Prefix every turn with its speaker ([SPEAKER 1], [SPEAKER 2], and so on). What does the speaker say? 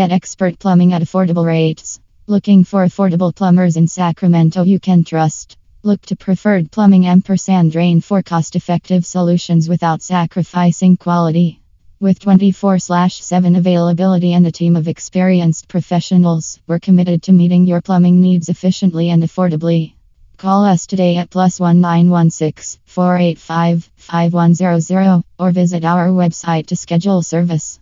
[SPEAKER 1] Get expert plumbing at affordable rates. Looking for affordable plumbers in Sacramento you can trust. Look to preferred plumbing ampersand drain for cost effective solutions without sacrificing quality. With 24 7 availability and a team of experienced professionals, we're committed to meeting your plumbing needs efficiently and affordably. Call us today at plus 1916 485 5100 or visit our website to schedule service.